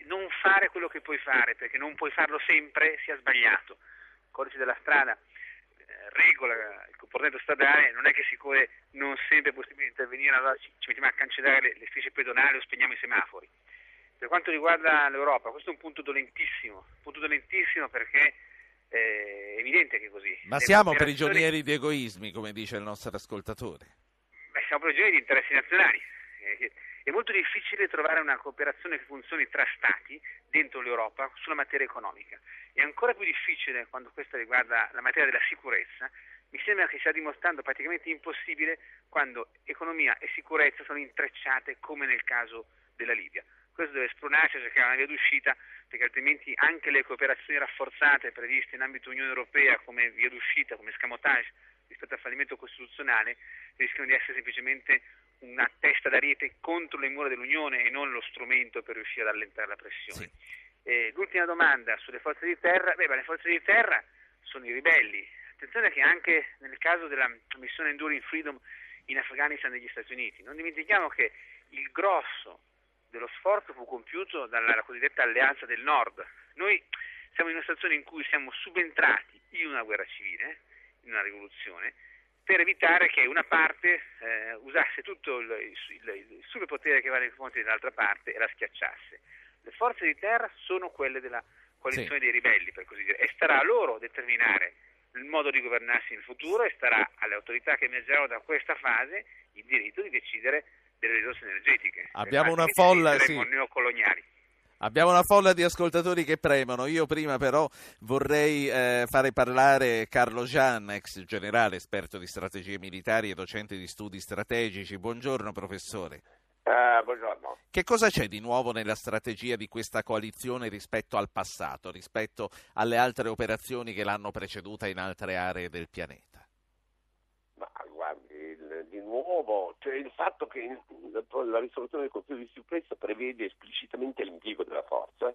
non fare quello che puoi fare, perché non puoi farlo sempre, sia sbagliato. Il codice della strada eh, regola il comportamento stradale, non è che siccome non sempre è possibile intervenire, allora ci, ci mettiamo a cancellare le, le strisce pedonali o spegniamo i semafori. Per quanto riguarda l'Europa, questo è un punto dolentissimo, un punto dolentissimo perché è evidente che è così. Ma siamo prigionieri di egoismi, come dice il nostro ascoltatore. Beh, siamo prigionieri di interessi nazionali. È molto difficile trovare una cooperazione che funzioni tra Stati dentro l'Europa sulla materia economica. È ancora più difficile quando questo riguarda la materia della sicurezza. Mi sembra che stia dimostrando praticamente impossibile quando economia e sicurezza sono intrecciate come nel caso della Libia. Questo deve spronarci a cercare una via d'uscita perché altrimenti anche le cooperazioni rafforzate previste in ambito Unione Europea come via d'uscita, come scamotage rispetto al fallimento costituzionale rischiano di essere semplicemente una testa d'ariete contro le mura dell'Unione e non lo strumento per riuscire ad allentare la pressione. Sì. Eh, l'ultima domanda sulle forze di terra, beh, le forze di terra sono i ribelli. Attenzione che anche nel caso della missione Enduring Freedom in Afghanistan negli Stati Uniti, non dimentichiamo che il grosso dello sforzo fu compiuto dalla cosiddetta alleanza del nord. Noi siamo in una situazione in cui siamo subentrati in una guerra civile, in una rivoluzione, per evitare che una parte eh, usasse tutto il, il, il superpotere che va nei confronti dell'altra parte e la schiacciasse. Le forze di terra sono quelle della coalizione sì. dei ribelli, per così dire, e starà a loro determinare il modo di governarsi in futuro e starà alle autorità che emergeranno da questa fase il diritto di decidere delle risorse energetiche. Abbiamo una folla, sì. neocoloniali. Abbiamo una folla di ascoltatori che premono. Io prima però vorrei eh, fare parlare Carlo Gian, ex generale, esperto di strategie militari e docente di studi strategici. Buongiorno professore. Uh, buongiorno. Che cosa c'è di nuovo nella strategia di questa coalizione rispetto al passato, rispetto alle altre operazioni che l'hanno preceduta in altre aree del pianeta? Ma guardi, il, di nuovo c'è il fatto che la risoluzione del Consiglio di sicurezza prevede esplicitamente l'impiego della forza,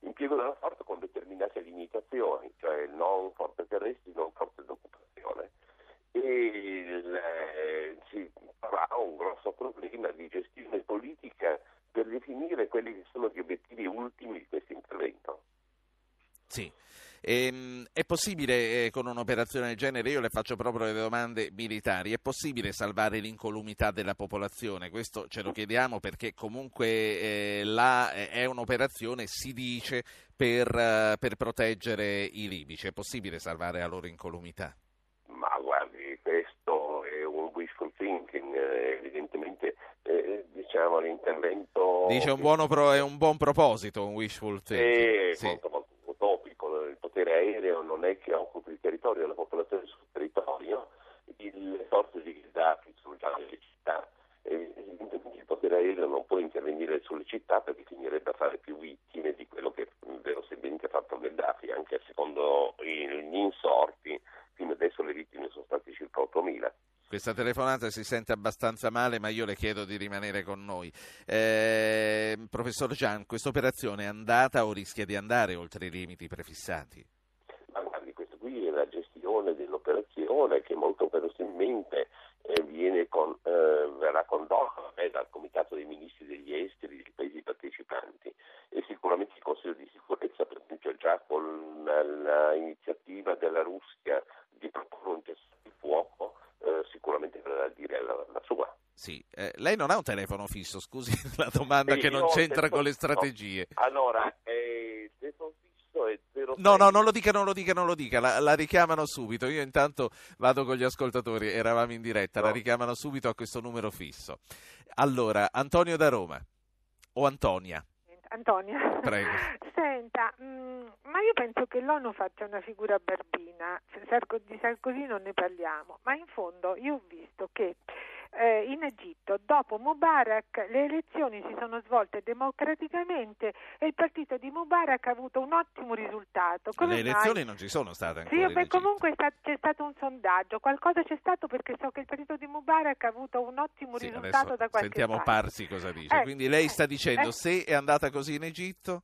impiego della forza con determinate limitazioni, cioè non forze terrestri, non forze d'occupazione. E il, eh, si avrà un grosso problema di gestione politica per definire quelli che sono gli obiettivi ultimi di questo intervento. Sì. Ehm, è possibile eh, con un'operazione del genere, io le faccio proprio le domande militari, è possibile salvare l'incolumità della popolazione? Questo ce lo chiediamo perché comunque eh, là eh, è un'operazione, si dice, per, uh, per, proteggere i libici. È possibile salvare la loro incolumità? Ma guardi, questo è un wishful thinking, eh, evidentemente eh, diciamo l'intervento... Dice un, buono pro, è un buon proposito, un wishful thinking. Sì, molto, molto potere aereo non è che occupi il territorio, la popolazione sul territorio, le forze Gheddafi sono già nelle città e il potere aereo non può intervenire sulle città perché finirebbe a fare più vittime di quello che verosimilmente ha fatto Gheddafi, anche secondo gli insorti, fino adesso le vittime sono state circa 8.000. Questa telefonata si sente abbastanza male, ma io le chiedo di rimanere con noi. Eh, professor Gian, questa operazione è andata o rischia di andare oltre i limiti prefissati? Ma guardi, questa qui è la gestione dell'operazione che molto verosimilmente eh, con, eh, verrà condotta eh, dal Comitato dei Ministri degli Esteri dei Paesi partecipanti e sicuramente il Consiglio di sicurezza, per esempio già con l'iniziativa della Russia di proporre un cessate il fuoco, eh, sicuramente verrà a dire la, la sua. Sì, eh, lei non ha un telefono fisso, scusi la domanda che non c'entra con le strategie. No. Allora, eh, telefono fisso è 06. No, no, non lo dica, non lo dica, non lo dica, la, la, richiamano subito. Io intanto vado con gli ascoltatori, eravamo in diretta, no. la richiamano subito a questo numero fisso. Allora, Antonio da Roma o Antonia? Antonia. Prego. Senta, mh, mm, ma io penso che l'ONU faccia una figura barbina, di Sarkozy non ne parliamo, ma in fondo io ho visto che eh, in Egitto dopo Mubarak le elezioni si sono svolte democraticamente e il partito di Mubarak ha avuto un ottimo risultato. Come le elezioni mai? non ci sono state ancora. Sì, beh, comunque sta, c'è stato un sondaggio, qualcosa c'è stato perché so che il partito di Mubarak ha avuto un ottimo sì, risultato da qualche sentiamo parte. Parsi cosa dice. Eh, Quindi lei sta dicendo eh, se è andata così in Egitto?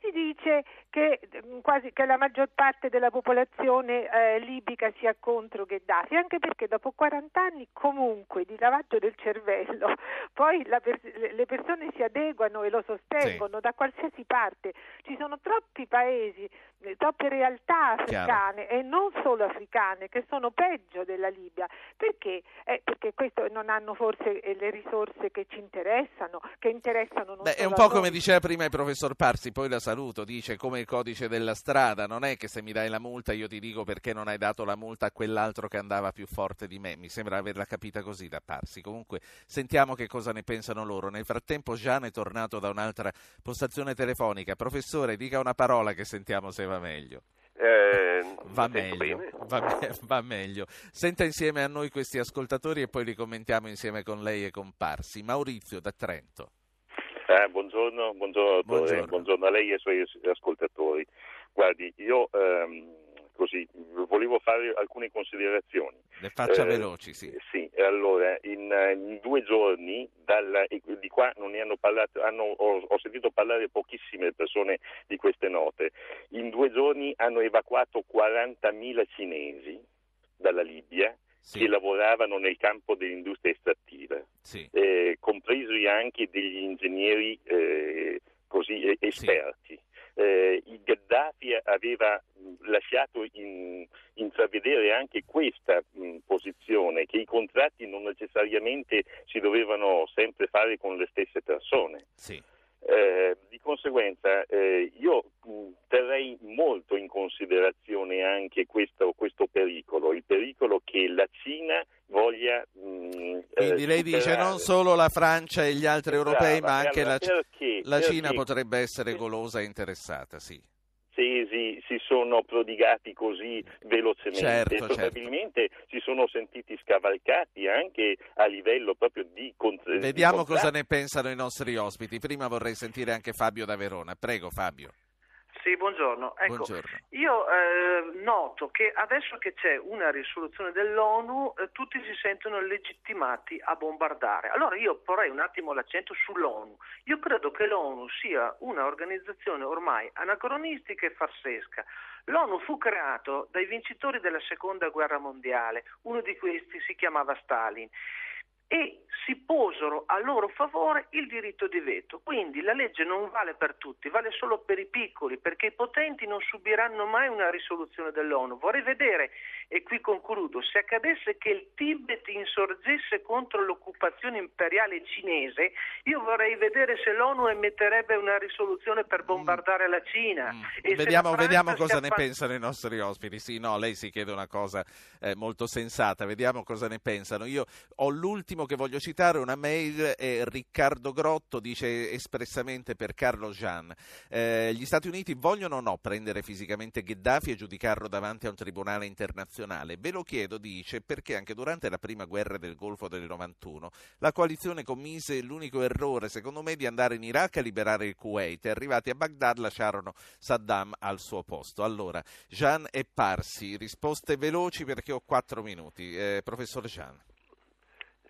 Si dice che, mm, quasi, che la maggior parte della popolazione eh, libica sia contro Gheddafi, anche perché dopo 40 anni comunque di lavaggio del cervello, poi per, le persone si adeguano e lo sostengono sì. da qualsiasi parte. Ci sono troppi paesi, eh, troppe realtà africane Chiaro. e non solo africane che sono peggio della Libia. Perché? Eh, perché questo non hanno forse eh, le risorse che ci interessano, che interessano non Beh, È un po' come diceva prima il professor Parsi, poi la saluto, dice come il codice della strada, non è che se mi dai la multa io ti dico perché non hai dato la multa a quell'altro che andava più forte di me, mi sembra averla capita così da Parsi. Comunque sentiamo che cosa ne pensano loro. Nel frattempo Gian è tornato da un'altra postazione telefonica. Professore, dica una parola che sentiamo se va meglio. Eh, va, meglio, va, va, meglio, Senta insieme a noi questi ascoltatori e poi li commentiamo insieme con lei e con Parsi. Maurizio da Trento. Eh, buongiorno, buongiorno, Buongiorno. buongiorno a lei e ai suoi ascoltatori. Guardi, io ehm, così volevo fare alcune considerazioni. Le faccia Eh, veloci, sì. Sì, allora, in, in due giorni, dalla- di qua non ne hanno parlato, hanno- ho, ho sentito parlare pochissime persone di queste note, in due giorni hanno evacuato 40.000 cinesi dalla Libia che lavoravano nel campo dell'industria estrattiva, Sì. eh, compresi anche degli ingegneri eh, così esperti. Eh, il Gheddafi aveva lasciato in- intravedere anche questa mh, posizione, che i contratti non necessariamente si dovevano sempre fare con le stesse persone. Sì. Eh, di conseguenza eh, io mh, terrei molto in considerazione anche questo, questo pericolo, il pericolo che la Cina voglia... mh, eh, Quindi lei dice superare. non solo la Francia e gli altri europei, Brava, ma anche allora la, perché- la Cina perché potrebbe essere golosa e interessata, sì. Tesi si sono prodigati così velocemente Certo, e certo. probabilmente si sono sentiti scavalcati anche a livello proprio di cont- di Vediamo cosa contratti. ne pensano i nostri ospiti. Prima vorrei sentire anche Fabio da Verona. Prego Fabio. Sì, buongiorno. Ecco, Buongiorno. io eh, noto che adesso che c'è una risoluzione dell'ONU, eh, tutti si sentono legittimati a bombardare. Allora io porrei un attimo l'accento sull'ONU. Io credo che l'ONU sia un'organizzazione ormai anacronistica e farsesca. L'ONU fu creato dai vincitori della seconda guerra mondiale, uno di questi si chiamava Stalin e si posero a loro favore il diritto di veto. Quindi la legge non vale per tutti, vale solo per i piccoli, perché i potenti non subiranno mai una risoluzione dell'ONU. Vorrei vedere, e qui concludo, se accadesse che il Tibet insorgesse contro l'occupazione imperiale cinese, io vorrei vedere se l'ONU emetterebbe una risoluzione per bombardare la Cina. Se Vediamo, la vediamo cosa ne appa- pensano i nostri ospiti. Sì, no, lei si chiede una cosa eh, molto sensata. Vediamo cosa ne pensano. Io ho l'ultimo che voglio citare, una mail, eh, Riccardo Grotto dice espressamente per Carlo Jean. eh, gli Stati Uniti vogliono o no prendere fisicamente Gheddafi e giudicarlo davanti a un tribunale internazionale? Ve lo chiedo, dice, perché anche durante la prima guerra del Golfo del 91 la coalizione commise l'unico errore, secondo me, di andare in Iraq a liberare il Kuwait e arrivati a Baghdad lasciarono Saddam al suo posto. Allora, Jean e Parsi, risposte veloci perché ho quattro minuti. Eh, professore Jean.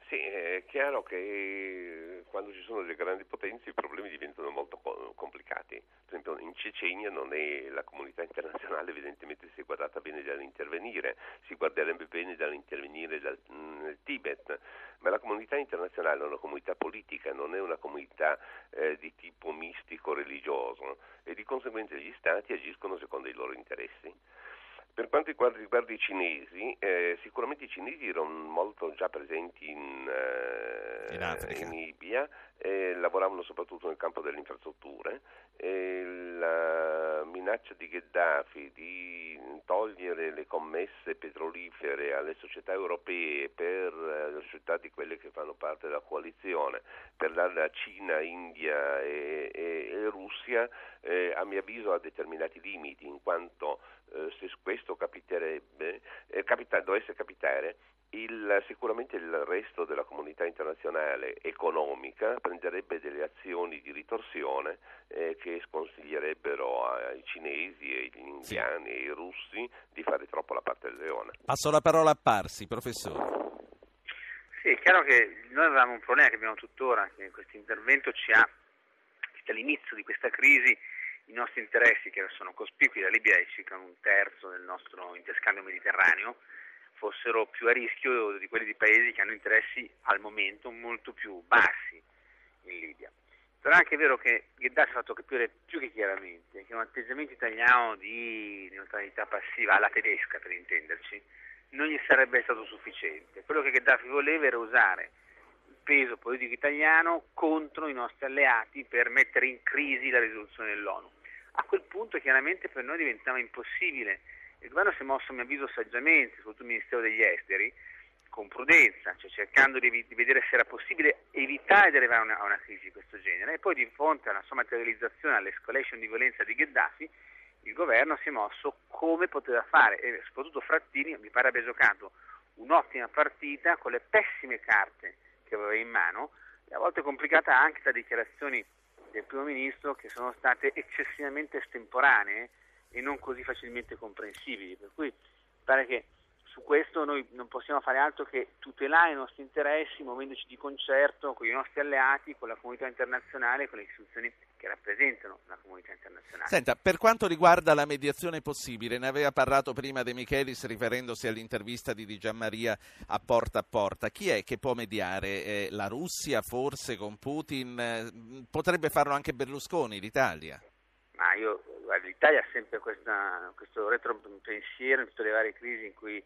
Sì, è chiaro che eh, quando ci sono delle grandi potenze i problemi diventano molto co- complicati. Per esempio in Cecenia non è la comunità internazionale evidentemente si è guardata bene dall'intervenire, si guarderebbe bene dall'intervenire dal- mh, nel Tibet, ma la comunità internazionale è una comunità politica, non è una comunità eh, di tipo mistico-religioso e di conseguenza gli stati agiscono secondo i loro interessi. Per quanto riguarda, i cinesi, eh, sicuramente i cinesi erano molto già presenti in, eh, In in Libia, eh, lavoravano soprattutto nel campo delle infrastrutture. e la minaccia di Gheddafi di togliere le commesse petrolifere alle società europee per le società di quelle che fanno parte della coalizione, per darle a Cina, India e, e- e Russia, eh, a mio avviso ha determinati limiti, in quanto eh, se questo capiterebbe, eh, capita- dovesse capitare, il- sicuramente il resto della comunità internazionale economica prenderebbe delle azioni di ritorsione eh, che sconsiglierebbero ai cinesi, agli indiani e ai russi di fare troppo la parte del leone. Passo la parola a Parsi, professore. Sì, è chiaro che noi avevamo un problema che abbiamo tuttora, che questo intervento ci ha, dall'inizio di questa crisi i nostri interessi, che sono cospicui, la Libia è circa un terzo del nostro interscambio mediterraneo, fossero più a rischio di quelli di paesi che hanno interessi al momento molto più bassi in Libia. Però è anche vero che Gheddafi ha fatto capire più che chiaramente che un atteggiamento italiano di neutralità passiva alla tedesca, per intenderci, non gli sarebbe stato sufficiente. Quello che Gheddafi voleva era usare peso politico italiano contro i nostri alleati per mettere in crisi la risoluzione dell'ONU. A quel punto chiaramente per noi diventava impossibile. Il governo si è mosso a mio avviso saggiamente, soprattutto il Ministero degli Esteri, con prudenza, cioè cercando di, di vedere se era possibile evitare di arrivare a una, a una crisi di questo genere e poi di fronte alla sua materializzazione, all'escalation di violenza di Gheddafi, il governo si è mosso come poteva fare e soprattutto Frattini mi pare abbia giocato un'ottima partita con le pessime carte che aveva in mano e a volte complicata anche da dichiarazioni del primo ministro che sono state eccessivamente estemporanee e non così facilmente comprensibili. Per cui pare che su questo noi non possiamo fare altro che tutelare i nostri interessi muovendoci di concerto con i nostri alleati, con la comunità internazionale, con le istituzioni che rappresentano la comunità internazionale. Senta, per quanto riguarda la mediazione possibile, ne aveva parlato prima De Michelis riferendosi all'intervista di Di Gianmaria a porta a porta. Chi è che può mediare? Eh, la Russia forse con Putin? Eh, potrebbe farlo anche Berlusconi, l'Italia? Ma io, l'Italia ha sempre questa, questo retropensiero in tutte le varie crisi in cui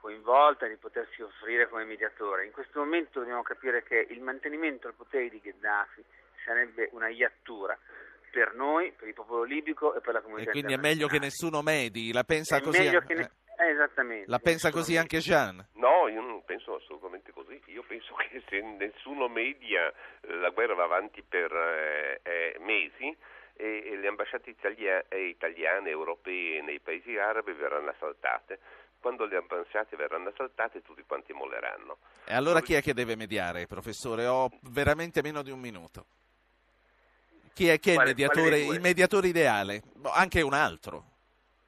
coinvolta di potersi offrire come mediatore. In questo momento dobbiamo capire che il mantenimento al potere di Gheddafi sarebbe una iattura per noi, per il popolo libico e per la comunità E quindi è meglio che nessuno medi, la pensa è così? meglio che ne- eh, eh, esattamente. La pensa così anche Jean? No, io non penso assolutamente così. Io penso che se nessuno media eh, la guerra va avanti per eh, eh, mesi e, e ambasciate italia- e italiane, europee nei paesi arabi verranno assaltate. Quando le ambasciate verranno assaltate tutti quanti molleranno. E allora chi è che deve mediare, professore? Ho veramente meno di un minuto. Chi è, chi è il, Quale- mediatore, dei due? il mediatore ideale? Boh, anche un altro.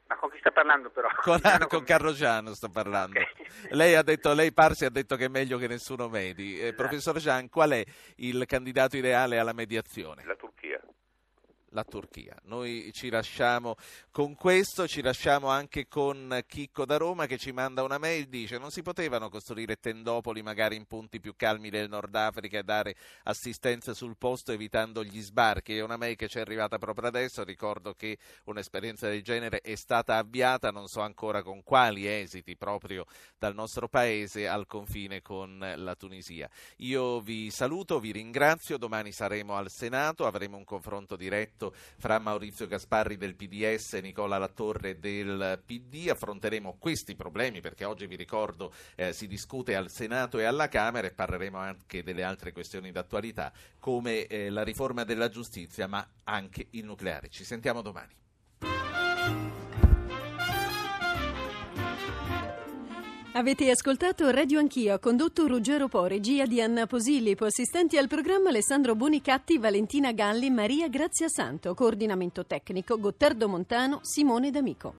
Ma con chi sta parlando però? Con, con Carrogiano sto parlando. Lei, ha detto, lei Parsi ha detto che è meglio che nessuno medi. Eh, professor Jean, qual è il candidato ideale alla mediazione? La Turchia. La Turchia. Noi ci lasciamo con questo, ci lasciamo anche con Chicco da Roma che ci manda una mail, dice non si potevano costruire tendopoli magari in punti più calmi del Nord Africa e dare assistenza sul posto evitando gli sbarchi. È una mail che ci è arrivata proprio adesso, ricordo che un'esperienza del genere è stata avviata, non so ancora con quali esiti, proprio dal nostro paese al confine con la Tunisia. Io vi saluto, vi ringrazio, domani saremo al Senato, avremo un confronto diretto fra Maurizio Gasparri del PDS e Nicola Latorre del PD, affronteremo questi problemi perché oggi vi ricordo eh, si discute al Senato e alla Camera e parleremo anche delle altre questioni d'attualità come eh, la riforma della giustizia ma anche il nucleare. Ci sentiamo domani. Avete ascoltato Radio Anch'io, condotto Ruggero Po, regia di Anna Posillipo, assistenti al programma Alessandro Bonicatti, Valentina Galli, Maria Grazia Santo, coordinamento tecnico Gottardo Montano, Simone D'Amico.